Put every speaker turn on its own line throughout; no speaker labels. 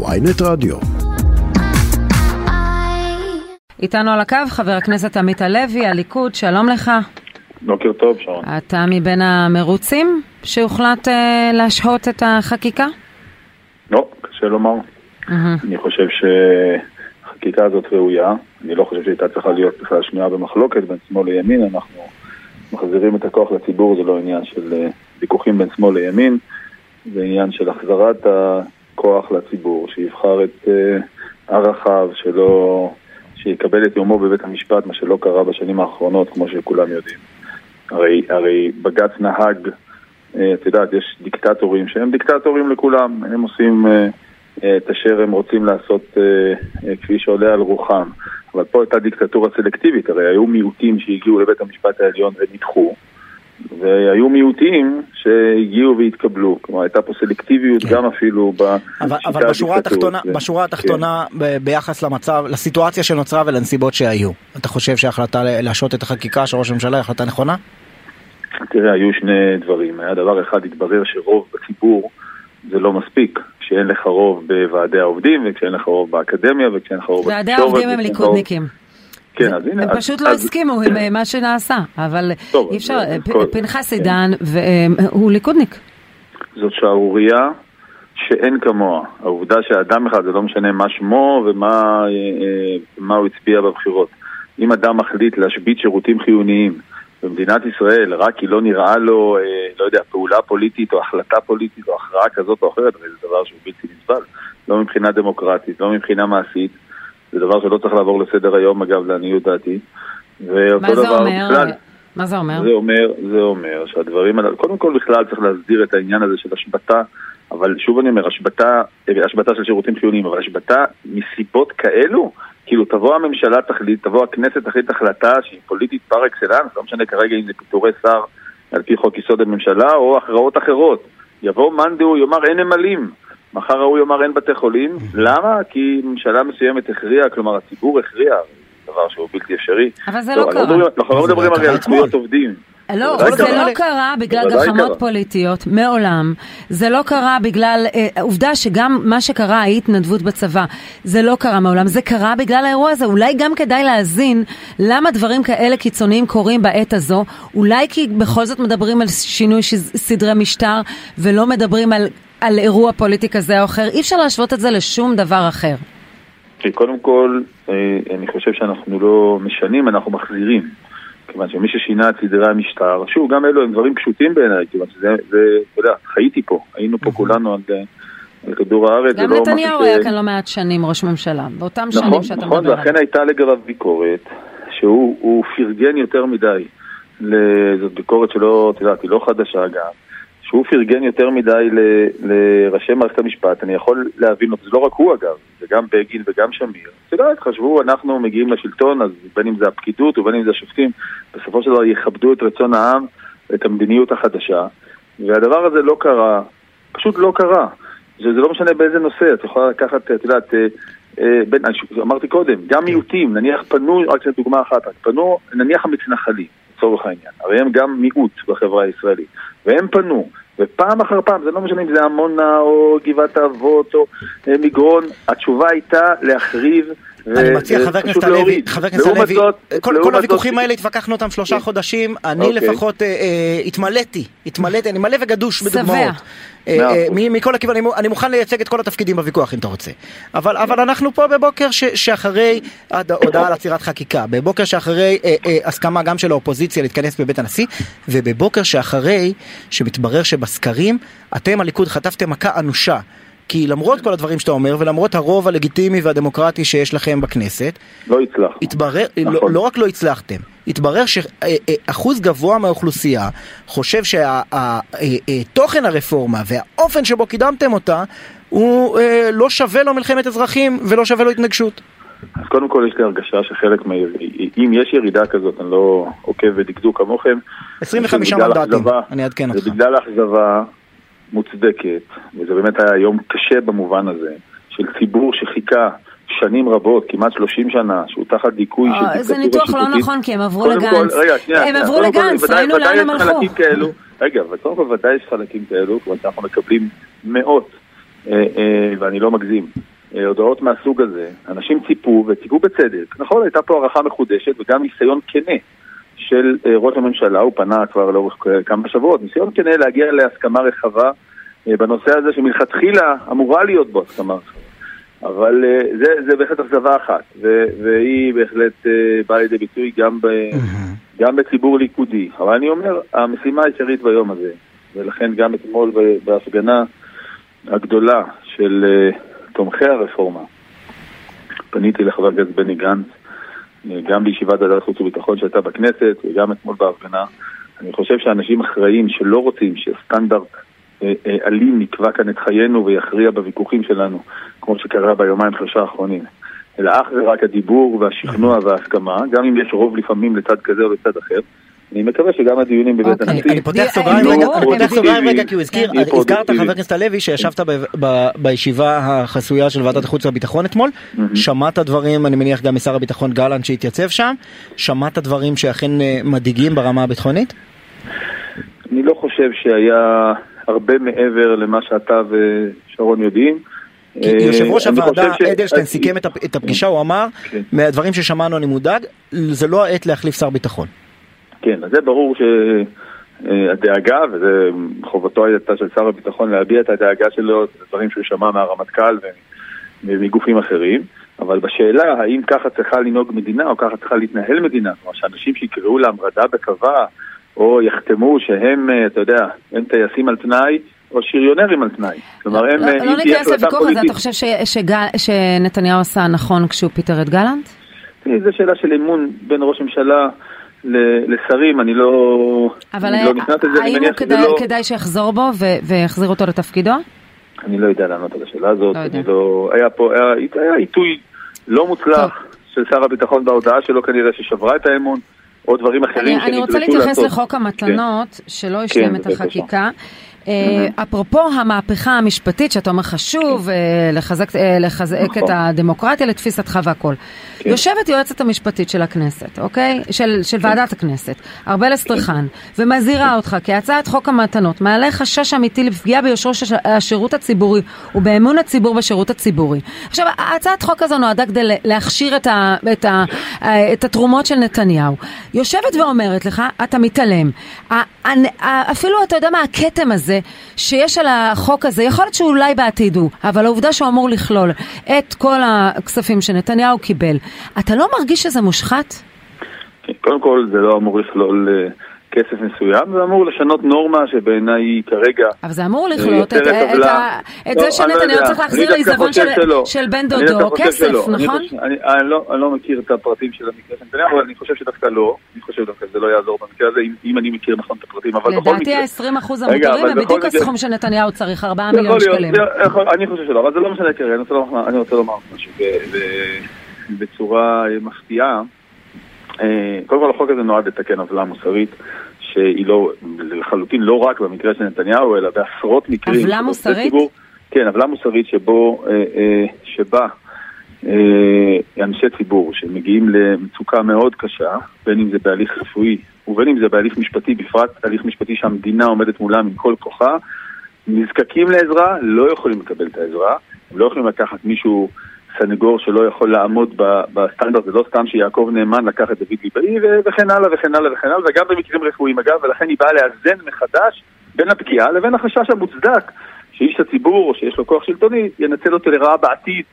ויינט רדיו.
איתנו על הקו חבר הכנסת עמית הלוי, הליכוד, שלום לך.
בוקר טוב, שרון.
אתה מבין המרוצים שהוחלט אה, להשהות את החקיקה?
לא, קשה לומר. אני חושב שהחקיקה הזאת ראויה. אני לא חושב שהייתה צריכה להיות בכלל שנויה במחלוקת בין שמאל לימין. אנחנו מחזירים את הכוח לציבור, זה לא עניין של אה, ויכוחים בין שמאל לימין. זה עניין של החזרת הכוח לציבור, שיבחר את אה, הרחב, שלא... שיקבל את יומו בבית המשפט, מה שלא קרה בשנים האחרונות, כמו שכולם יודעים. הרי, הרי בג"ץ נהג, אה, את יודעת, יש דיקטטורים שהם דיקטטורים לכולם, הם עושים אה, את אשר הם רוצים לעשות כפי שעולה על רוחם. אבל פה הייתה דיקטטורה סלקטיבית, הרי היו מיעוטים שהגיעו לבית המשפט העליון ונדחו, והיו מיעוטים שהגיעו והתקבלו. כלומר, הייתה פה סלקטיביות כן. גם אפילו בשיטה
אבל, אבל בשורה התחתונה, זה, בשורה התחתונה כן. ביחס למצב, לסיטואציה שנוצרה ולנסיבות שהיו, אתה חושב שההחלטה להשעות את החקיקה של ראש הממשלה היא החלטה נכונה?
תראה, היו שני דברים. היה דבר אחד, התברר שרוב בציבור זה לא מספיק. כשאין לך רוב בוועדי העובדים, וכשאין לך רוב באקדמיה, וכשאין לך רוב
בתקשורת. ועדי העובדים הם ליכודניקים.
כן, אז הנה...
הם פשוט לא הסכימו עם אה, מה שנעשה, אבל אי אפשר, אה, פנחס עידן, הוא ליכודניק.
זאת שערורייה שאין כמוה. העובדה שאדם אחד, זה לא משנה מה שמו ומה אה, הוא הצביע בבחירות. אם אדם מחליט להשבית שירותים חיוניים במדינת ישראל רק כי לא נראה לו, לא יודע, פעולה פוליטית או החלטה פוליטית או הכרעה כזאת או אחרת, זה דבר שהוא בלתי נסבל. לא מבחינה דמוקרטית, לא מבחינה מעשית. זה דבר שלא צריך לעבור לסדר היום, אגב, לעניות דעתי.
מה זה אומר? בכלל, מה זה אומר?
זה אומר, זה אומר שהדברים האלה, קודם כל בכלל צריך להסדיר את העניין הזה של השבתה, אבל שוב אני אומר, השבתה, השבתה של שירותים חיוניים, אבל השבתה מסיבות כאלו, כאילו תבוא הממשלה תחליט, תבוא הכנסת תחליט החלטה שהיא פוליטית פר אקסלנס, לא משנה כרגע אם זה פיטורי שר על פי חוק יסוד הממשלה או הכרעות אחרות. יבוא מאן דהוא, יאמר אין נמלים. מחר ההוא יאמר אין בתי חולים. למה? כי ממשלה מסוימת הכריעה, כלומר הציבור הכריע, דבר שהוא בלתי אפשרי.
אבל זה לא, לא קרה.
אנחנו לא מדברים הרי על זכויות עובדים.
לא, זה לא קרה בגלל גחמות פוליטיות, מעולם. זה לא קרה בגלל, אה, עובדה שגם מה שקרה, ההתנדבות בצבא, זה לא קרה מעולם, זה קרה בגלל האירוע הזה. אולי גם כדאי להאזין למה דברים כאלה קיצוניים קורים בעת הזו. אולי כי בכל זאת מדברים על שינוי סדרי משטר, ולא מדברים על על אירוע פוליטי כזה או אחר, אי אפשר להשוות את זה לשום דבר אחר.
קודם כל, אה, אני חושב שאנחנו לא משנים, אנחנו מחזירים. כיוון שמי ששינה את סדרי המשטר, שוב, גם אלו הם דברים פשוטים בעיניי, כיוון שזה, זה, אתה יודע, חייתי פה, היינו פה כולנו על, על כדור הארץ.
גם נתניהו היה כאן לא מעט שנים ראש ממשלה, באותם
נכון,
שנים שאתה
נכון,
מדבר עליהם.
נכון, ואכן הייתה לגביו ביקורת, שהוא פרגן יותר מדי. זאת ביקורת שלא, את יודעת, היא לא חדשה גם. שהוא פרגן יותר מדי ל, לראשי מערכת המשפט, אני יכול להבין אותו, זה לא רק הוא אגב, זה גם בגין וגם שמיר. את יודעת, חשבו, אנחנו מגיעים לשלטון, אז בין אם זה הפקידות ובין אם זה השופטים, בסופו של דבר יכבדו את רצון העם ואת המדיניות החדשה, והדבר הזה לא קרה, פשוט לא קרה. זה, זה לא משנה באיזה נושא, את יכולה לקחת, את יודעת, אה, אה, בין, אמרתי קודם, גם מיעוטים, נניח פנו, רק דוגמה אחת, פנו, נניח המתנחלים, לצורך העניין, הרי הם גם מיעוט בחברה הישראלית, והם פנו, ופעם אחר פעם, זה לא משנה אם זה עמונה או גבעת האבות או אה, מגרון, התשובה הייתה להחריב
אני מציע, חבר הכנסת הלוי, חבר הכנסת הלוי, כל הוויכוחים האלה התווכחנו אותם שלושה כן. חודשים, אני אוקיי. לפחות אה, אה, התמלאתי, התמלאתי, אני מלא וגדוש בדוגמאות. מכל הכיוון, אני מוכן לייצג את כל התפקידים בוויכוח אם אתה רוצה. אבל אנחנו פה בבוקר שאחרי הודעה על עצירת חקיקה, בבוקר שאחרי הסכמה גם של האופוזיציה להתכנס בבית הנשיא, ובבוקר שאחרי שמתברר שבסקרים אתם הליכוד חטפתם מכה אנושה. כי למרות כל הדברים שאתה אומר, ולמרות הרוב הלגיטימי והדמוקרטי שיש לכם בכנסת,
לא הצלחנו.
התברר, נכון. לא, לא רק לא הצלחתם, התברר שאחוז גבוה מהאוכלוסייה חושב שתוכן הרפורמה והאופן שבו קידמתם אותה, הוא אה, לא שווה לו מלחמת אזרחים ולא שווה לו התנגשות.
אז קודם כל יש לי הרגשה שחלק מה... אם יש ירידה כזאת, אני לא עוקב ודקדוק כמוכם.
25 מנדטים, אני אעדכן אותך.
זה בגלל האכזבה מוצדקת, וזה באמת היה יום קשה במובן הזה, של ציבור שחיכה שנים רבות, כמעט 30 שנה, שהוא תחת דיכוי של
דיקטטורה שיפוטית. זה ניתוח לא נכון, כי הם עברו לגנץ. הם עברו לגנץ, ראינו לאן הם הלכו.
רגע, אבל קודם כל ודאי יש חלקים כאלו, כלומר אנחנו מקבלים מאות ואני לא מגזים, הודעות מהסוג הזה, אנשים ציפו, וציפו בצדק. נכון, הייתה פה הערכה מחודשת וגם ניסיון כנה של ראש הממשלה, הוא פנה כבר לאורך כמה שבועות, ניסיון כנה להגיע להסכמה רחבה בנושא הזה שמלכתחילה אמורה להיות בו הסכמה רחבה. אבל זה, זה בהחלט אכזבה אחת, ו, והיא בהחלט באה לידי ביטוי גם, ב, mm-hmm. גם בציבור ליכודי. אבל אני אומר, המשימה העיקרית ביום הזה, ולכן גם אתמול בהפגנה הגדולה של תומכי הרפורמה, פניתי לחבר הכנסת בני גנץ, גם בישיבת ועדת חוץ וביטחון שהייתה בכנסת, וגם אתמול בהפגנה. אני חושב שאנשים אחראים שלא רוצים שסטנדרט אלים נקבע כאן את חיינו ויכריע בוויכוחים שלנו, כמו שקרה ביומיים שלושה האחרונים. אלא אך ורק הדיבור והשכנוע וההסכמה, גם אם יש רוב לפעמים לצד כזה או לצד אחר. אני מקווה שגם הדיונים בבית אוקיי. הנשיא...
אני פותח סוגריים רגע, כי הוא הזכיר, הזכרת חבר הכנסת הלוי שישבת בישיבה החסויה של ועדת החוץ והביטחון אתמול, שמעת דברים, אני מניח גם משר הביטחון גלנט שהתייצב שם, שמעת דברים שאכן אה, מדאיגים ברמה הביטחונית?
אני לא חושב שהיה הרבה מעבר למה שאתה ושרון יודעים.
אה, יושב ראש הוועדה אדלשטיין סיכם את הפגישה, הוא אמר, כן. מהדברים ששמענו אני מודאג, זה לא העת להחליף שר ביטחון.
כן, אז זה ברור שהדאגה, וזה חובתו הייתה של שר הביטחון להביע את הדאגה שלו, זה דברים שהוא שמע מהרמטכ"ל ומגופים אחרים, אבל בשאלה האם ככה צריכה לנהוג מדינה או ככה צריכה להתנהל מדינה, כלומר שאנשים שיקראו להמרדה בקווה או יחתמו שהם, אה, אתה יודע, הם טייסים על תנאי, או שריונרים על תנאי.
כלומר, הם... לא, אה, לא ניכנס לוויכוח הזה, אתה חושב שנתניהו עשה נכון כשהוא פיטר את גלנט?
זו שאלה של אמון בין ראש ממשלה לשרים, אני לא,
אבל לא נכנס לזה, האם הוא כדאי, לא... כדאי שיחזור בו ויחזיר אותו לתפקידו?
אני לא יודע לענות על השאלה הזאת, לא אני לא... היה פה, היה, היה עיתוי לא מוצלח טוב. של שר הביטחון בהודעה שלו כנראה ששברה את האמון. או דברים אחרים
אני, אני רוצה להתייחס לחוק המתנות, כן. שלא השלים כן, את החקיקה. אה, אפרופו המהפכה המשפטית, שאתה אומר חשוב אה, לחזק, אה, לחזק נכון. את הדמוקרטיה לתפיסתך והכל. כן. יושבת יועצת המשפטית של הכנסת, אוקיי? של, של כן. ועדת הכנסת, ארבל אסטרחן, כן. ומזהירה אותך כי הצעת חוק המתנות מעלה חשש אמיתי לפגיעה ביושרו של השירות הציבורי ובאמון הציבור בשירות הציבורי. עכשיו, הצעת חוק הזו נועדה כדי להכשיר את התרומות של נתניהו. יושבת ואומרת לך, אתה מתעלם. אפילו, אתה יודע מה, הכתם הזה שיש על החוק הזה, יכול להיות שאולי בעתיד הוא, אבל העובדה שהוא אמור לכלול את כל הכספים שנתניהו קיבל, אתה לא מרגיש שזה מושחת?
כן, קודם כל זה לא אמור לכלול אה, כסף מסוים, זה אמור לשנות נורמה שבעיניני היא כרגע
אבל זה אמור לכלות את, את, את זה לא, שנתניהו לא צריך להחזיר לעיזבון של, של בן דודו כסף, נכון? אני,
חושב, אני, אני, לא, אני לא מכיר את הפרטים של המקרה של נתניהו, אבל אני חושב שדווקא לא, אני חושב דווקא שזה לא יעזור במקרה הזה, אם, אם אני מכיר נכון את הפרטים, אבל בכל
מקרה... לדעתי ה-20% המותרים הם בדיוק הסכום שנתניהו צריך, 4 מיליון שקלים.
אני חושב שלא, אבל זה לא משנה כרגע, אני רוצה לומר משהו בצורה מפתיעה. אה, קודם כל החוק הזה נועד לתקן עוולה מוסרית שהיא לא, לחלוטין לא רק במקרה של נתניהו, אלא בעשרות מקרים.
עוולה מוסרית?
ציבור, כן, עוולה מוסרית שבו, אה, אה, שבה אנשי ציבור שמגיעים למצוקה מאוד קשה, בין אם זה בהליך רפואי ובין אם זה בהליך משפטי, בפרט הליך משפטי שהמדינה עומדת מולם עם כל כוחה, נזקקים לעזרה, לא יכולים לקבל את העזרה, הם לא יכולים לקחת מישהו סנגור שלא יכול לעמוד בסטנדרט, זה לא סתם שיעקב נאמן לקח את דוד ליבאי וכן הלאה וכן הלאה וכן הלאה, וגם במקרים רפואיים אגב, ולכן היא באה לאזן מחדש בין הפגיעה לבין החשש המוצדק שאיש הציבור או שיש לו כוח שלטוני ינצל אותו לרעה בעתיד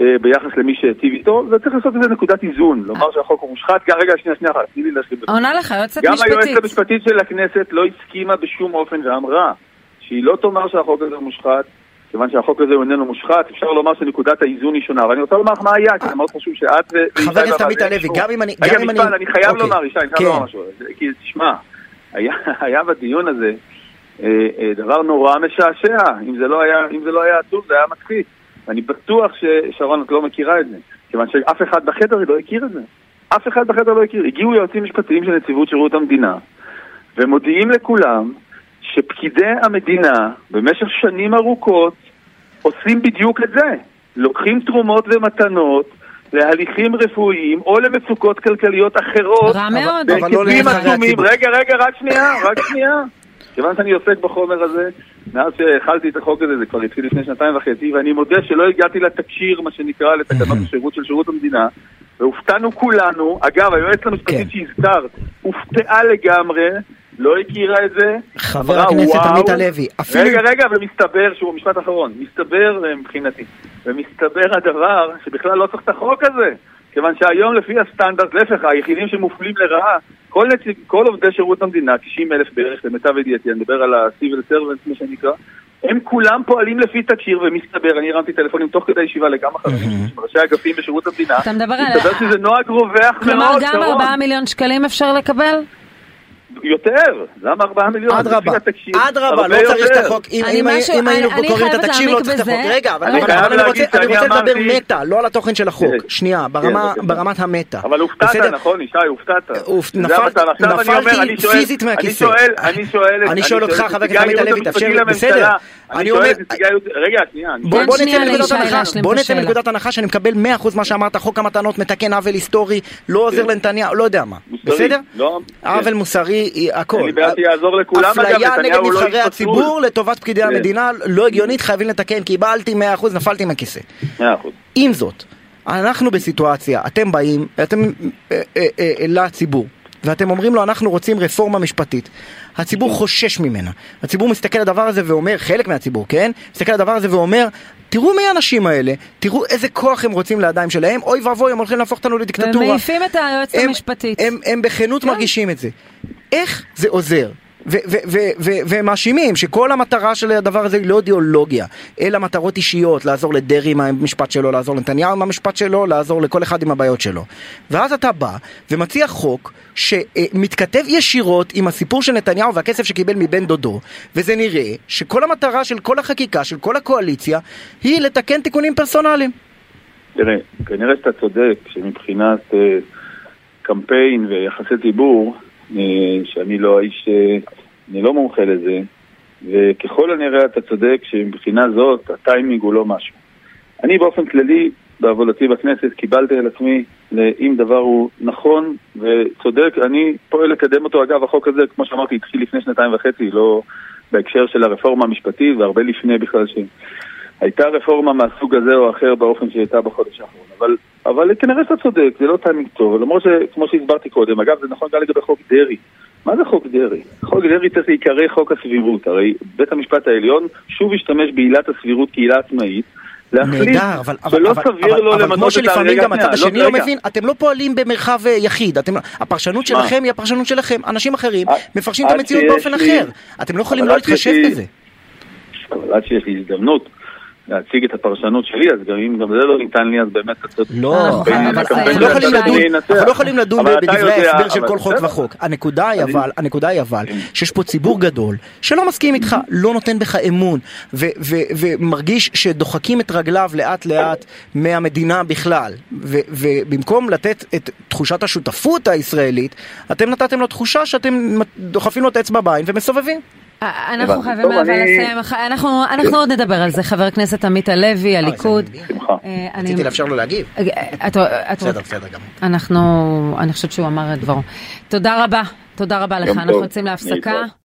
אה, ביחס למי שהיטיב איתו, וצריך לעשות איזה נקודת איזון, לומר שהחוק הוא מושחת, גם רגע, שנייה, שנייה אחת, תני לי להשלים.
עונה לך, יועצת משפטית.
גם היועצת המשפטית של הכנסת לא הסכימה בשום אופן ואמרה שהיא לא תאמר שהחוק הזה מושחת, כיוון שהחוק הזה הוא איננו מושחת, אפשר לומר שנקודת האיזון היא שונה. ואני רוצה לומר לך מה היה, כי זה מאוד חשוב שאת
ו... חבר הכנסת עמית הלוי, גם אם אני...
רגע, משפט, אני חייב אוקיי. לומר, ישי, אני חייב לומר משהו. כי תשמע, היה בדיון הזה אה, אה, דבר נורא משעשע. אם זה לא היה עצוב, זה היה מקפיץ. ואני בטוח ששרון, את לא מכירה את זה. כיוון שאף אחד בחדר לא הכיר את זה. אף אחד בחדר לא הכיר. הגיעו יועצים משפטיים של נציבות שירות המדינה, ומודיעים לכולם שפקידי המדינה במשך שנים ארוכות עושים בדיוק את זה. לוקחים תרומות ומתנות להליכים רפואיים או למצוקות כלכליות אחרות.
רע מאוד.
אבל לא עצומים. רגע, רגע, רק שנייה, רק שנייה. כיוון שאני עוסק בחומר הזה, מאז שהחלתי את החוק הזה, זה כבר התחיל לפני שנתיים וחצי, ואני מודה שלא הגעתי לתקשיר, מה שנקרא, לתקנות השירות של שירות המדינה, והופתענו כולנו, אגב, היועצת המשפטית כן. שהזכרת, הופתעה לגמרי, לא הכירה את זה.
חבר הכנסת עמית הלוי,
אפילו... רגע, רגע, ומסתבר, שהוא משפט אחרון, מסתבר מבחינתי, ומסתבר הדבר שבכלל לא צריך את החוק הזה. כיוון שהיום לפי הסטנדרט, להפך, היחידים שמופלים לרעה, כל, נציג, כל עובדי שירות המדינה, 90 אלף בערך, למיטב ידיעתי, אני מדבר על ה-civil servants, מה שנקרא, הם כולם פועלים לפי תקשיר, ומסתבר, אני הרמתי טלפונים תוך כדי ישיבה לכמה חברים, ראשי אגפים בשירות המדינה,
אתה מדבר על...
מסתבר שזה נוהג רווח מאוד,
כלומר, גם 4 מיליון שקלים אפשר לקבל?
יותר, למה 4 מיליון?
אדרבה, אדרבה, לא צריך את החוק. אם היינו קוראים את התקשי"ר לא צריך את החוק. רגע, אבל אני רוצה לדבר מטה, לא על התוכן של החוק. כן. שנייה, כן, ברמת המטה.
אבל הופתעת, נכון, ישי, הופתעת.
נפלתי פיזית מהכיסא.
אני שואל...
אני שואל אותך, חבר הכנסת עמית הלוי, תאפשר לי, בסדר. אני אומר...
רגע, שנייה.
בוא נצא מנקודת הנחה שאני מקבל 100% מה שאמרת, חוק המתנות מתקן עוול היסטורי, לא עוזר כן. לנתניהו, לא יודע מה. בסדר? לא, עוול מוסרי הכל.
אני בעד שיעזור לכולם,
אגב, אפליה נגד לא נבחרי הציבור לטובת פקידי כן. המדינה לא הגיונית, חייבים לתקן, קיבלתי 100%, נפלתי מהכיסא.
100%.
עם זאת, אנחנו בסיטואציה, אתם באים, אתם אה, אה, אה, לציבור. ואתם אומרים לו אנחנו רוצים רפורמה משפטית. הציבור חושש ממנה. הציבור מסתכל על הדבר הזה ואומר, חלק מהציבור, כן? מסתכל על הדבר הזה ואומר, תראו מי האנשים האלה, תראו איזה כוח הם רוצים לידיים שלהם, אוי ואבוי, הם הולכים להפוך אותנו לדיקטטורה.
ומעיפים את היועצת המשפטית.
הם, הם, הם בכנות כן. מרגישים את זה. איך זה עוזר? והם מאשימים שכל המטרה של הדבר הזה היא לא אידיאולוגיה, אלא מטרות אישיות, לעזור לדרעי עם המשפט שלו, לעזור לנתניהו עם המשפט שלו, לעזור לכל אחד עם הבעיות שלו. ואז אתה בא ומציע חוק שמתכתב ישירות עם הסיפור של נתניהו והכסף שקיבל מבן דודו, וזה נראה שכל המטרה של כל החקיקה, של כל הקואליציה, היא לתקן תיקונים פרסונליים.
תראה, כנראה שאתה צודק שמבחינת uh, קמפיין ויחסי ציבור, אה, שאני לא האיש, אה, אני לא מומחה לזה, וככל הנראה אתה צודק שמבחינה זאת הטיימינג הוא לא משהו. אני באופן כללי, בעבודתי בכנסת, קיבלתי על עצמי, אם דבר הוא נכון וצודק, אני פועל לקדם אותו. אגב, החוק הזה, כמו שאמרתי, התחיל לפני שנתיים וחצי, לא בהקשר של הרפורמה המשפטית, והרבה לפני בכלל שהייתה רפורמה מהסוג הזה או אחר באופן שהייתה בחודש האחרון. אבל אבל כנראה שאתה צודק, זה לא טיימינג טוב, למרות שכמו שהסברתי קודם, אגב זה נכון גם לגבי חוק דרעי. מה זה חוק דרעי? חוק דרעי צריך להיקרא חוק הסבירות, הרי בית המשפט העליון שוב השתמש בעילת הסבירות כעילה עצמאית.
נהדר, אבל, אבל, אבל, אבל, אבל כמו שלפעמים גם הצד השני לא, לא מבין, אתם לא פועלים במרחב אה, יחיד, אתם, לא- הפרשנות שלכם היא הפרשנות שלכם, אנשים אחרים מפרשים את המציאות באופן אחר, אתם לא יכולים לא להתחשב בזה.
אבל עד שיש לי הזדמנות להציג את הפרשנות שלי, אז גם אם גם זה לא ניתן לי, אז באמת
לא, אה, אבל אנחנו לא יכולים לדון בדברי ההסבר של כל חוק וחוק. הנקודה היא אבל, הנקודה היא אבל. שיש פה ציבור גדול שלא מסכים איתך, לא נותן בך אמון, ומרגיש שדוחקים את רגליו לאט לאט מהמדינה בכלל, ובמקום לתת את תחושת השותפות הישראלית, אתם נתתם לו תחושה שאתם דוחפים לו את האצבע בעין ומסובבים.
אה, אנחנו חייבים אבל לסיים, אנחנו עוד נדבר על זה, חבר הכנסת עמית הלוי, הליכוד.
אה, רציתי לאפשר לו להגיב.
אה, בסדר, בסדר גם. אנחנו, אני חושבת שהוא אמר את דברו. תודה רבה, תודה רבה לך, אנחנו יוצאים להפסקה.